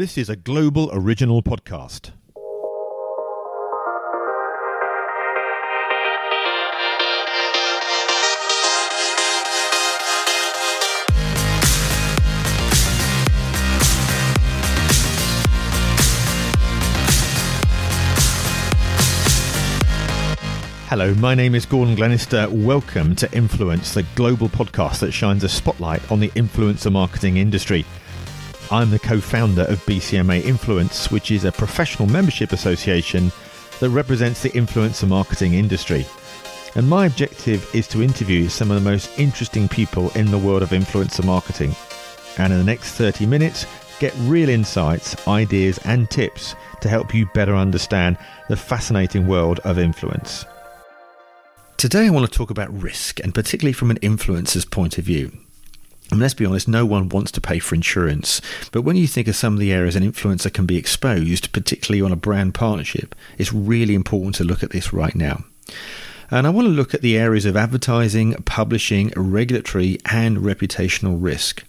This is a global original podcast. Hello, my name is Gordon Glenister. Welcome to Influence, the global podcast that shines a spotlight on the influencer marketing industry. I'm the co founder of BCMA Influence, which is a professional membership association that represents the influencer marketing industry. And my objective is to interview some of the most interesting people in the world of influencer marketing. And in the next 30 minutes, get real insights, ideas, and tips to help you better understand the fascinating world of influence. Today, I want to talk about risk, and particularly from an influencer's point of view. And let's be honest, no one wants to pay for insurance. But when you think of some of the areas an influencer can be exposed, particularly on a brand partnership, it's really important to look at this right now. And I want to look at the areas of advertising, publishing, regulatory, and reputational risk.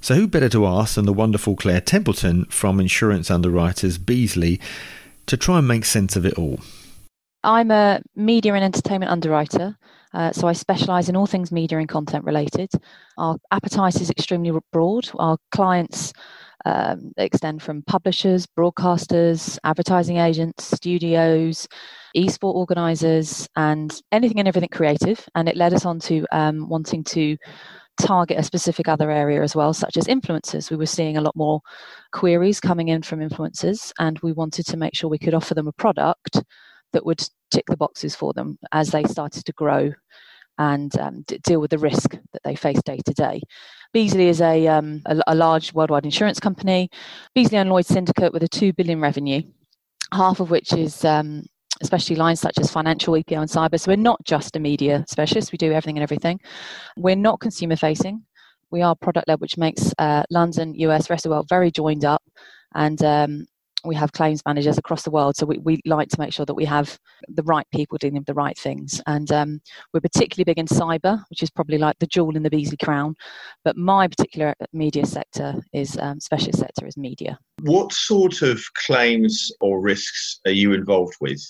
So, who better to ask than the wonderful Claire Templeton from Insurance Underwriters Beazley to try and make sense of it all? I'm a media and entertainment underwriter uh, so I specialise in all things media and content related. Our appetite is extremely broad. Our clients um, extend from publishers, broadcasters, advertising agents, studios, esport organisers, and anything and everything creative. And it led us on to um, wanting to target a specific other area as well, such as influencers. We were seeing a lot more queries coming in from influencers, and we wanted to make sure we could offer them a product that would tick the boxes for them as they started to grow and um, d- deal with the risk that they face day to day. Beazley is a, um, a, a, large worldwide insurance company. Beazley and Lloyd Syndicate with a two billion revenue, half of which is um, especially lines such as financial, EPO, and cyber. So we're not just a media specialist. We do everything and everything. We're not consumer facing. We are product led, which makes uh, London, US, rest of the world very joined up and um, we have claims managers across the world, so we, we like to make sure that we have the right people doing the right things. And um, we're particularly big in cyber, which is probably like the jewel in the Beazley crown. But my particular media sector is um, specialist sector is media. What sort of claims or risks are you involved with?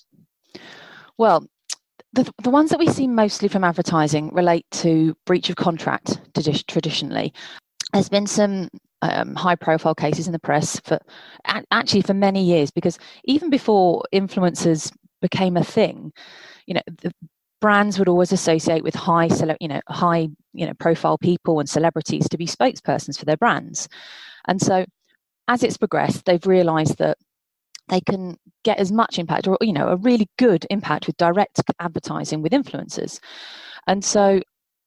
Well, the, the ones that we see mostly from advertising relate to breach of contract traditionally. There's been some um, high profile cases in the press for actually for many years because even before influencers became a thing you know the brands would always associate with high you know high you know profile people and celebrities to be spokespersons for their brands. And so as it's progressed they've realized that they can get as much impact or you know a really good impact with direct advertising with influencers. And so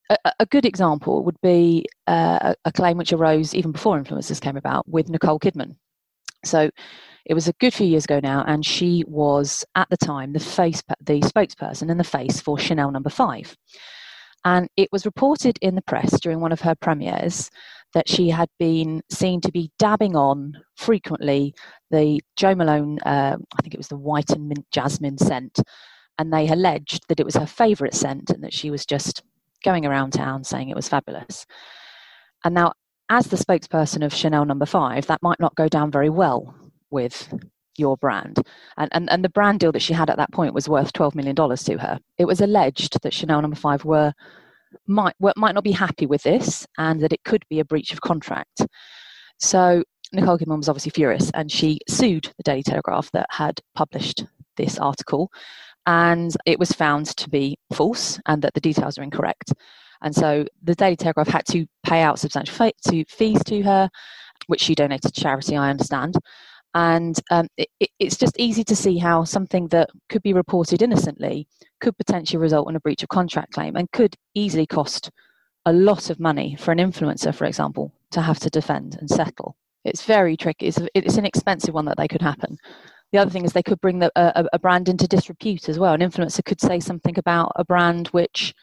a, good example would be uh, a claim which arose even before influencers came about with Nicole Kidman. So it was a good few years ago now, and she was at the time the face, the spokesperson and the face for Chanel Number no. Five. And it was reported in the press during one of her premieres that she had been seen to be dabbing on frequently the Jo Malone, uh, I think it was the white and mint jasmine scent, and they alleged that it was her favourite scent and that she was just going around town saying it was fabulous. And now, as the spokesperson of Chanel number no. five, that might not go down very well with your brand. And, and, and the brand deal that she had at that point was worth $12 million to her. It was alleged that Chanel number no. five were might, were, might not be happy with this and that it could be a breach of contract. So Nicole Kidman was obviously furious and she sued the Daily Telegraph that had published this article and it was found to be false and that the details are incorrect. And so the Daily Telegraph had to pay out substantial to fees to her, which she donated to charity, I understand. And um, it, it's just easy to see how something that could be reported innocently could potentially result in a breach of contract claim and could easily cost a lot of money for an influencer, for example, to have to defend and settle. It's very tricky. It's, it's an expensive one that they could happen. The other thing is they could bring the, a, a brand into disrepute as well. An influencer could say something about a brand which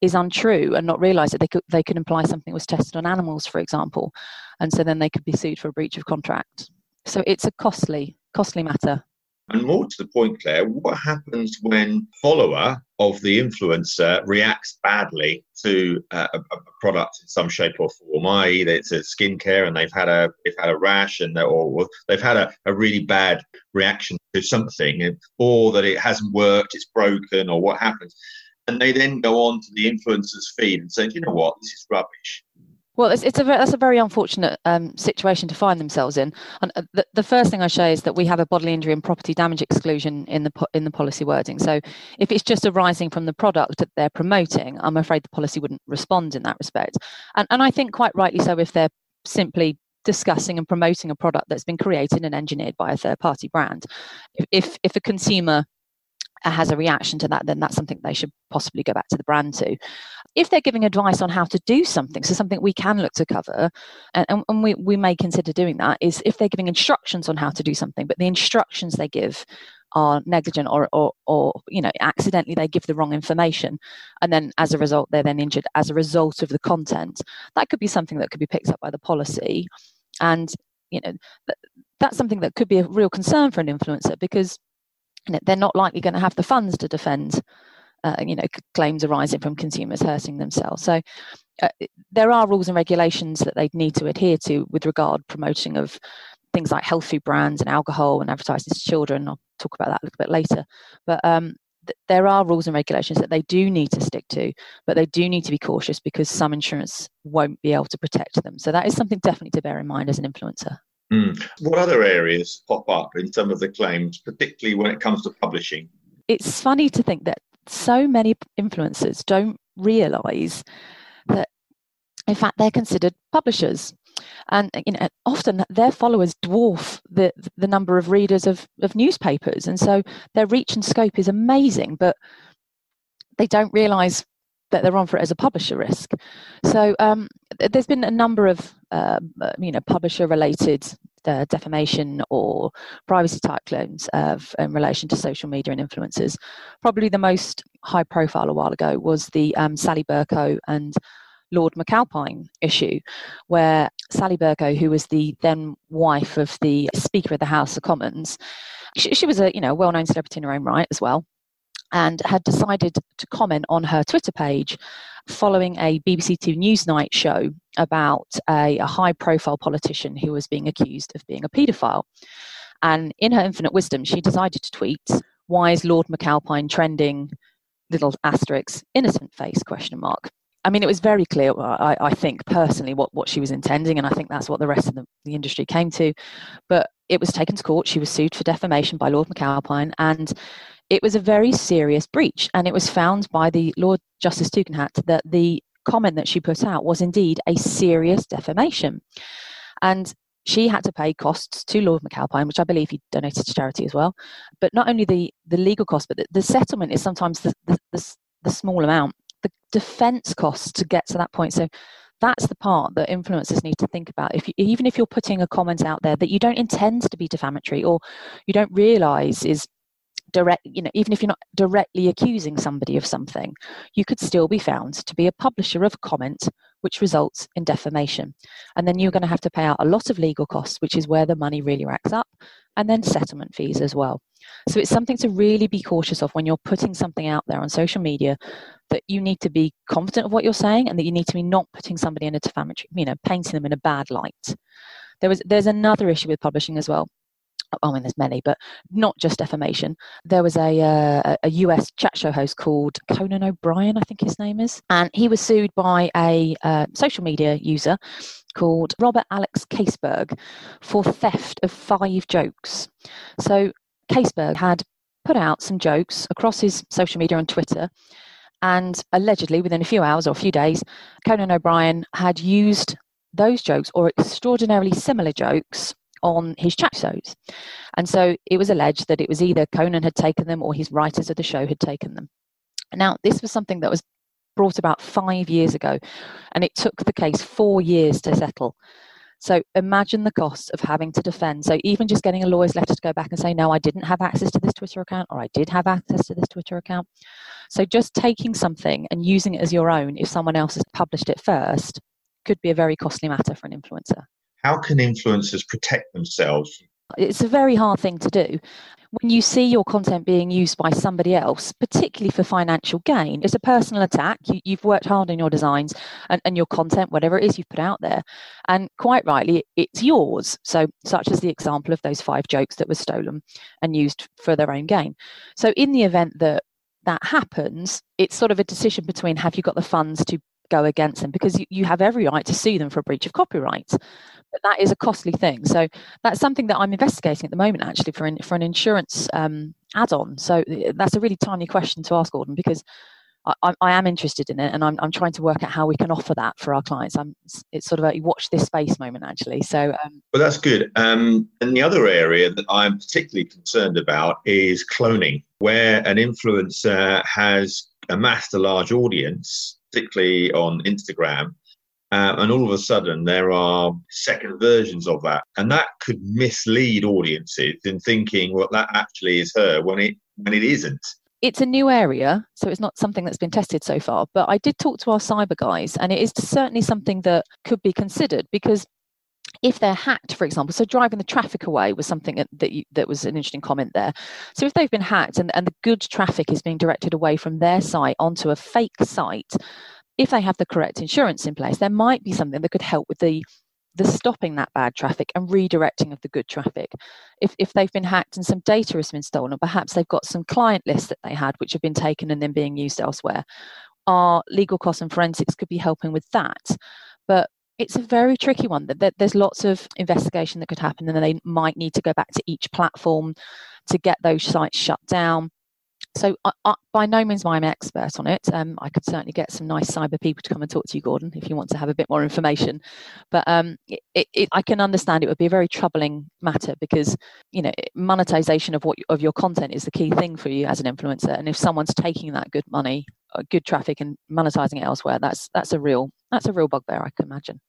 is untrue and not realize that they could they could imply something was tested on animals, for example, and so then they could be sued for a breach of contract. So it's a costly costly matter. And more to the point, Claire, what happens when follower of the influencer reacts badly to a, a, product in some shape or form? I.e., it's a skincare and they've had a they've had a rash and or they've had a, a really bad reaction to something, or that it hasn't worked, it's broken, or what happens, and they then go on to the influencer's feed and say, you know what, this is rubbish. Well, it's, it's a that's a very unfortunate um, situation to find themselves in. And uh, the, the first thing I show is that we have a bodily injury and property damage exclusion in the in the policy wording. So if it's just arising from the product that they're promoting, I'm afraid the policy wouldn't respond in that respect. And and I think quite rightly so if they're simply discussing and promoting a product that's been created and engineered by a third party brand. If if a consumer Uh, has a reaction to that, then that's something they should possibly go back to the brand to. If they're giving advice on how to do something, so something we can look to cover, and, and we, we may consider doing that, is if they're giving instructions on how to do something, but the instructions they give are negligent or, or, or you know accidentally they give the wrong information and then as a result they're then injured as a result of the content that could be something that could be picked up by the policy and you know that's something that could be a real concern for an influencer because they're not likely going to have the funds to defend uh, you know claims arising from consumers hurting themselves. So uh, there are rules and regulations that they need to adhere to with regard to promoting of things like health food brands and alcohol and advertising to children. I'll talk about that a little bit later. But um, th- there are rules and regulations that they do need to stick to but they do need to be cautious because some insurance won't be able to protect them. So that is something definitely to bear in mind as an influencer Mm. What other areas pop up in some of the claims, particularly when it comes to publishing? It's funny to think that so many influencers don't realize that, in fact, they're considered publishers. And you know, often their followers dwarf the the number of readers of, of newspapers, and so their reach and scope is amazing. But they don't realise that they're on for it as a publisher risk. So um, there's been a number of uh, you know publisher related uh, defamation or privacy type claims in relation to social media and influencers. Probably the most high profile a while ago was the um, Sally Bercow and Lord McAlpine issue, where Sally Bercow, who was the then wife of the Speaker of the House of Commons, she, she was a you know well-known celebrity in her own right as well and had decided to comment on her Twitter page following a BBC Two Newsnight show about a, a high profile politician who was being accused of being a paedophile. And in her infinite wisdom, she decided to tweet, Why is Lord McAlpine trending? Little asterisk, innocent face question mark. I mean, it was very clear, uh, I, I, think, personally, what, what she was intending, and I think that's what the rest of the, the industry came to. But it was taken to court. She was sued for defamation by Lord McAlpine, and it was a very serious breach, and it was found by the Lord Justice Tugendhat that the comment that she put out was indeed a serious defamation. And she had to pay costs to Lord McAlpine, which I believe he donated to charity as well. But not only the, the legal cost, but the, the settlement is sometimes the, the, the, small amount. The defense costs to get to that point. So that's the part that influencers need to think about. If you, even if you're putting a comment out there that you don't intend to be defamatory or you don't realize is direct you know even if you're not directly accusing somebody of something you could still be found to be a publisher of comment which results in defamation. And then you're going to have to pay out a lot of legal costs which is where the money really racks up and then settlement fees as well. So it's something to really be cautious of when you're putting something out there on social media that you need to be confident of what you're saying and that you need to be not putting somebody in a defamatory you know painting them in a bad light. There was there's another issue with publishing as well I mean, there's many, but not just defamation. There was a, uh, a US chat show host called Conan O'Brien, I think his name is, and he was sued by a uh, social media user called Robert Alex Kaseberg for theft of five jokes. So Kaseberg had put out some jokes across his social media on Twitter. And allegedly, within a few hours or a few days, Conan O'Brien had used those jokes or extraordinarily similar jokes on his chat shows. And so it was alleged that it was either Conan had taken them or his writers of the show had taken them. Now, this was something that was brought about five years ago, and it took the case four years to settle. So imagine the cost of having to defend. So even just getting a lawyer's letter to go back and say, no, I didn't have access to this Twitter account, or I did have access to this Twitter account. So just taking something and using it as your own, if someone else has published it first, could be a very costly matter for an influencer how can influencers protect themselves It's a very hard thing to do when you see your content being used by somebody else, particularly for financial gain, it's a personal attack. You, have worked hard on your designs and, and, your content, whatever it is you've put out there. And quite rightly, it's yours. So, such as the example of those five jokes that were stolen and used for their own gain. So, in the event that that happens, it's sort of a decision between have you got the funds to go against them because you, you have every right to sue them for a breach of copyright. But that is a costly thing. So that's something that i'm investigating at the moment actually for an, for an insurance um, add-on. So uh, that's a really tiny question to ask gordon because I, I, am interested in it and I'm, I'm trying to work out how we can offer that for our clients. I'm, it's sort of a watch this space moment actually. So um, well that's good. Um, and the other area that i'm particularly concerned about is cloning where an influencer has amassed a large audience particularly on Instagram. Uh, and all of a sudden, there are second versions of that, and that could mislead audiences in thinking, "Well, that actually is her," when it when it isn't. It's a new area, so it's not something that's been tested so far. But I did talk to our cyber guys, and it is certainly something that could be considered because if they're hacked, for example, so driving the traffic away was something that that, you, that, was an interesting comment there. So if they've been hacked and, and the good traffic is being directed away from their site onto a fake site, if they have the correct insurance in place, there might be something that could help with the the stopping that bad traffic and redirecting of the good traffic. If, if they've been hacked and some data has been stolen, or perhaps they've got some client lists that they had which have been taken and then being used elsewhere, our legal costs and forensics could be helping with that. But it's a very tricky one. There's lots of investigation that could happen, and they might need to go back to each platform to get those sites shut down. So, I, I, by no means am I an expert on it. Um, I could certainly get some nice cyber people to come and talk to you, Gordon, if you want to have a bit more information. But um, it, it, I can understand it would be a very troubling matter because you know monetization of what of your content is the key thing for you as an influencer. And if someone's taking that good money, uh, good traffic, and monetizing it elsewhere, that's that's a real that's a real bugbear, I can imagine.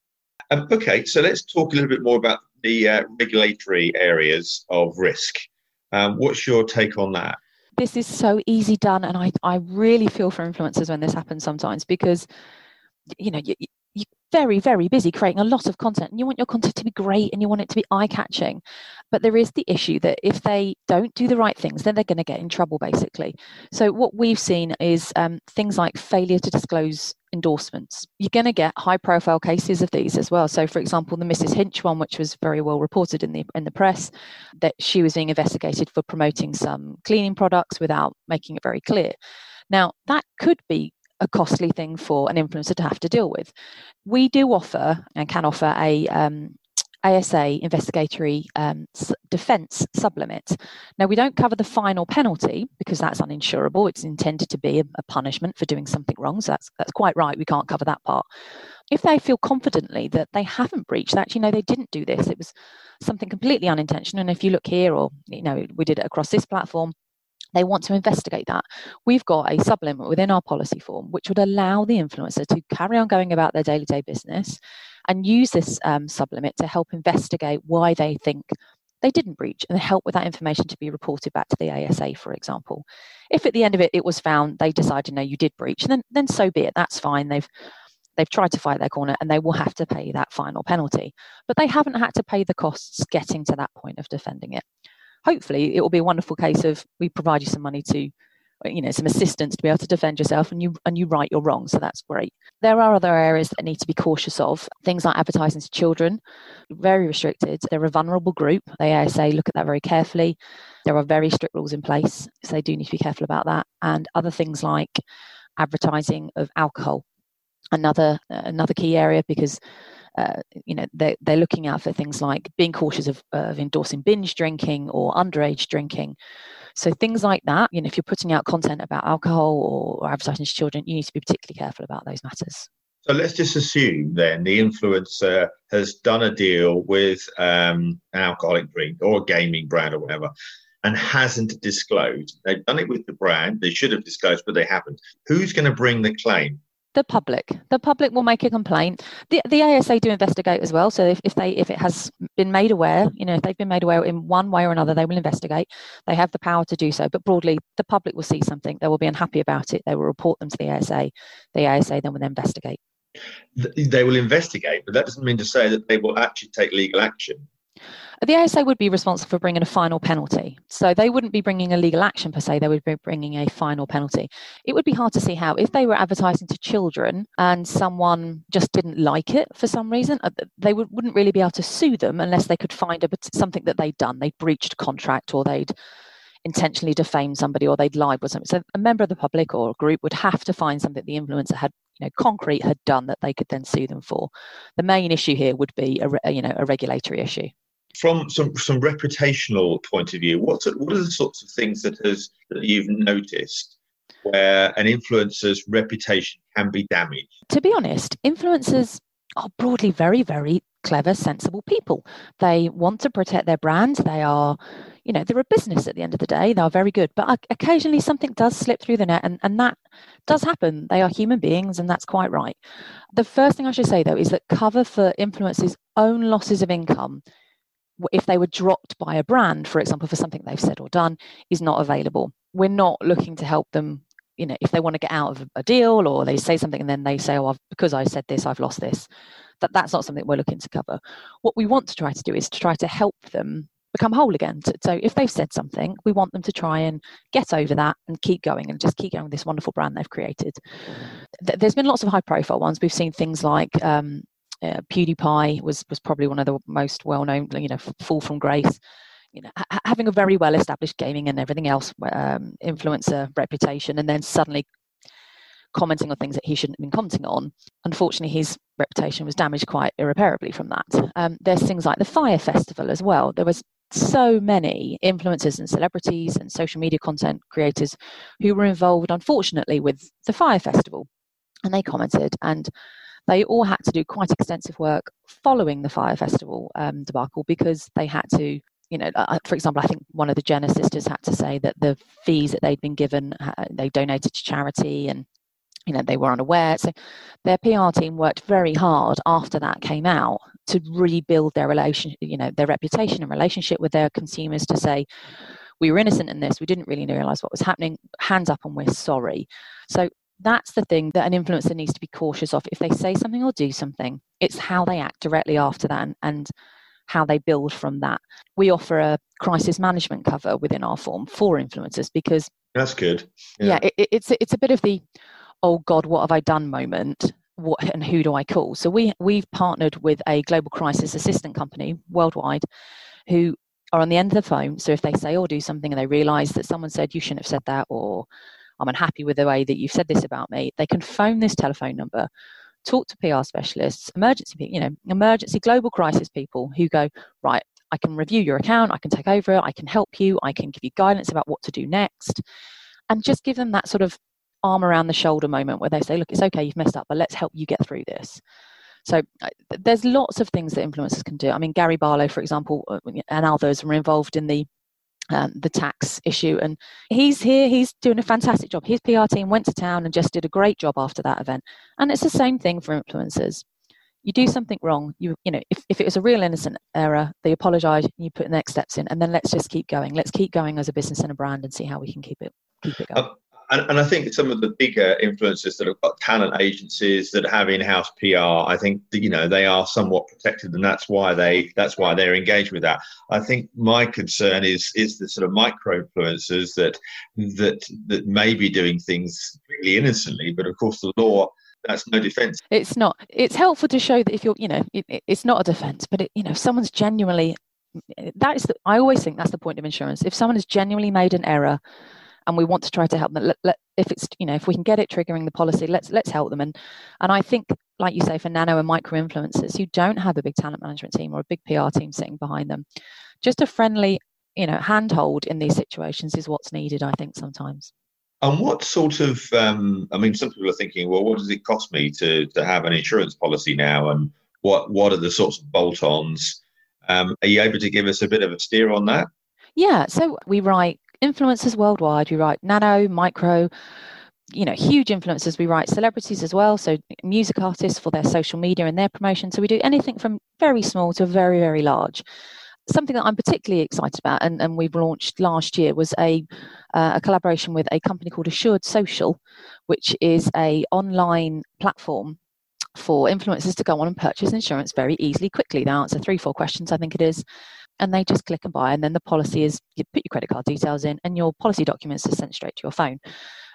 Um, okay, so let's talk a little bit more about the uh, regulatory areas of risk. Um, what's your take on that? This is so easy done, and I, I really feel for influencers when this happens sometimes because you know you, very very busy creating a lot of content and you want your content to be great and you want it to be eye catching but there is the issue that if they don't do the right things then they're going to get in trouble basically. So what we've seen is um, things like failure to disclose endorsements. You're going to get high profile cases of these as well. So for example the mrs hinch one which was very well reported in the in the press that she was being investigated for promoting some cleaning products without making it very clear. Now, that could be a costly thing for an influencer to have to deal with. We do offer and can offer a um, ASA investigatory um, defence sublimit. Now, we don't cover the final penalty because that's uninsurable. It's intended to be a, a, punishment for doing something wrong. So that's, that's quite right. We can't cover that part. If they feel confidently that they haven't breached, that actually, no, they didn't do this. It was something completely unintentional. And if you look here, or, you know, we did it across this platform, they want to investigate that. We've got a sublimit within our policy form which would allow the influencer to carry on going about their daily day business and use this um, sublimit to help investigate why they think they didn't breach and help with that information to be reported back to the ASA, for example. If at the end of it it was found they decided no, you did breach, then then so be it. That's fine. They've they've tried to fight their corner and they will have to pay that final penalty. But they haven't had to pay the costs getting to that point of defending it hopefully it will be a wonderful case of we provide you some money to you know some assistance to be able to defend yourself and you and you right your wrong so that's great. There are other areas that need to be cautious of things like advertising to children very restricted. They're a vulnerable group. They say look at that very carefully. There are very strict rules in place so they do need to be careful about that. And other things like advertising of alcohol another another key area because uh, you know they're, they're looking out for things like being cautious of, of endorsing binge drinking or underage drinking so things like that you know if you're putting out content about alcohol or, advertising to children you need to be particularly careful about those matters so let's just assume then the influencer has done a deal with um, an alcoholic drink or a gaming brand or whatever and hasn't disclosed. They've done it with the brand. They should have disclosed, but they haven't. Who's going to bring the claim? The public. The public will make a complaint. The, the asa do investigate as well so if, if they if it has been made aware you know if they've been made aware in one way or another they will investigate. They have the power to do so but broadly the public will see something. They will be unhappy about it. They will report them to the asa the asa then will investigate. They will investigate but that doesn't mean to say that they will actually take legal action The ASA would be responsible for bringing a final penalty. So they wouldn't be bringing a legal action per se, they would be bringing a final penalty. It would be hard to see how, if they were advertising to children and someone just didn't like it for some reason, uh, they would, wouldn't really be able to sue them unless they could find a, something that they'd done. They'd breached contract or they'd intentionally defamed somebody or they'd lied or something. So a member of the public or a group would have to find something the influencer had, you know, concrete had done that they could then sue them for. The main issue here would be a, you know, a regulatory issue from some some reputational point of view, what what are the sorts of things that has that you've noticed where an influencer's reputation can be damaged? To be honest, influencers are broadly very very clever, sensible people. They want to protect their brand. They are, you know, they're a business at the end of the day. They are very good, but uh, occasionally something does slip through the net, and, and that does happen. They are human beings, and that's quite right. The first thing I should say, though, is that cover for influencers' own losses of income if they were dropped by a brand, for example, for something they've said or done, is not available. We're not looking to help them. You know, if they want to get out of a deal or they say something and then they say, "Oh, I've, because I said this, I've lost this," that that's not something we're looking to cover. What we want to try to do is to try to help them become whole again. So if they've said something, we want them to try and get over that and keep going and just keep going with this wonderful brand they've created. There's been lots of high profile ones. We've seen things like um, uh, PewDiePie was was probably one of the most well known. You know, Fall from Grace. You know, ha- having a very well established gaming and everything else um, influencer reputation, and then suddenly commenting on things that he shouldn't have been commenting on. Unfortunately, his reputation was damaged quite irreparably from that. Um, there's things like the Fyre Festival as well. There was so many influencers and celebrities and social media content creators who were involved, unfortunately, with the Fyre Festival, and they commented and they all had to do quite extensive work following the Fyre Festival um, debacle because they had to you know, uh, for example, I think one of the Jenner sisters had to say that the fees that they'd been given, uh, they donated to charity and, you know, they were unaware. So their PR team worked very hard after that came out to rebuild their relation, you know, their reputation and relationship with their consumers to say, we were innocent in this, we didn't really realize what was happening, hands up and we're sorry. So that's the thing that an influencer needs to be cautious of. If they say something or do something, it's how they act directly after that and, and how they build from that. We offer a crisis management cover within our form for influencers because that's good. Yeah, yeah it, it's it's a bit of the oh God, what have I done moment. What and who do I call? So we we've partnered with a global crisis assistant company worldwide, who are on the end of the phone. So if they say or do something and they realise that someone said you shouldn't have said that or I'm unhappy with the way that you've said this about me, they can phone this telephone number, talk to PR specialists, emergency, you know, emergency global crisis people who go, right, I can review your account, I can take over it, I can help you, I can give you guidance about what to do next. And just give them that sort of arm around the shoulder moment where they say, look, it's okay, you've messed up, but let's help you get through this. So there's lots of things that influencers can do. I mean, Gary Barlow, for example, uh, and others were involved in the um, the tax issue. And he's here, he's doing a fantastic job. His PR team went to town and just did a great job after that event. And it's the same thing for influencers. You do something wrong, you you know, if, if it was a real innocent error, they apologize, and you put the next steps in, and then let's just keep going. Let's keep going as a business and a brand and see how we can keep it keep it going. Uh, and, and, I think some of the bigger influencers that have got talent agencies that have in-house PR, I think you know they are somewhat protected, and that's why they that's why they're engaged with that. I think my concern is is the sort of micro influencers that that that may be doing things really innocently, but of course the law that's no defense. It's not. It's helpful to show that if you're you know it, it's not a defense but it, you know if someone's genuinely that is the, i always think that's the point of insurance. If someone has genuinely made an error and we want to try to help them. Let, let, if it's you know if we can get it triggering the policy, let's let's help them. And and I think, like you say, for nano and micro influencers who don't have a big talent management team or a big PR team sitting behind them, just a friendly you know handhold in these situations is what's needed. I think sometimes. And what sort of, um, I mean, some people are thinking, well, what does it cost me to to have an insurance policy now, and what what are the sorts of bolt-ons? Um, are you able to give us a bit of a steer on that? Yeah, so we write influencers worldwide. We write nano, micro, you know, huge influencers. We write celebrities as well, so music artists for their social media and their promotion. So we do anything from very small to very, very large. Something that I'm particularly excited about, and, and we've launched last year, was a, uh, a collaboration with a company called Assured Social, which is a online platform for influencers to go on and purchase insurance very easily, quickly. They answer three, four questions, I think it is, and they just click and buy. And then the policy is you put your credit card details in, and your policy documents are sent straight to your phone.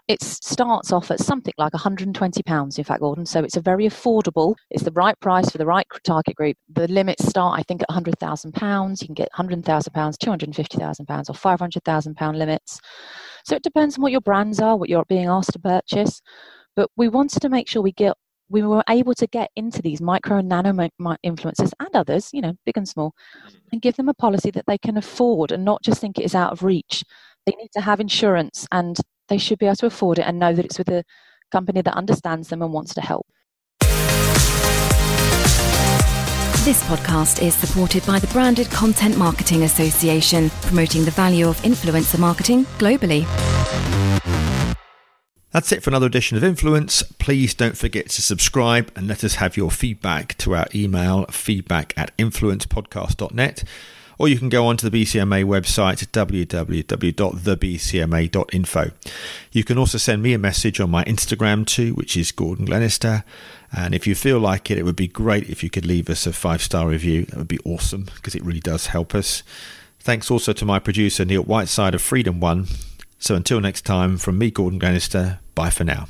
It starts off at something like £120, in fact, Gordon. So it's a very affordable, it's the right price for the right target group. The limits start, I think, at £100,000. You can get £100,000, £250,000, or £500,000 limits. So it depends on what your brands are, what you're being asked to purchase. But we wanted to make sure we get we were able to get into these micro and nano influencers and others, you know, big and small, mm. and give them a policy that they can afford and not just think it is out of reach. They need to have insurance and they should be able to afford it and know that it's with a company that understands them and wants to help. This podcast is supported by the Branded Content Marketing Association, promoting the value of influencer marketing globally. That's it for another edition of Influence. Please don't forget to subscribe and let us have your feedback to our email feedback at influencepodcast.net. Or you can go onto the BCMA website www.thebcma.info. You can also send me a message on my Instagram too, which is Gordon Glenister. And if you feel like it, it would be great if you could leave us a five star review. That would be awesome because it really does help us. Thanks also to my producer, Neil Whiteside of Freedom One so until next time, from me, Gordon Glenister, bye for now.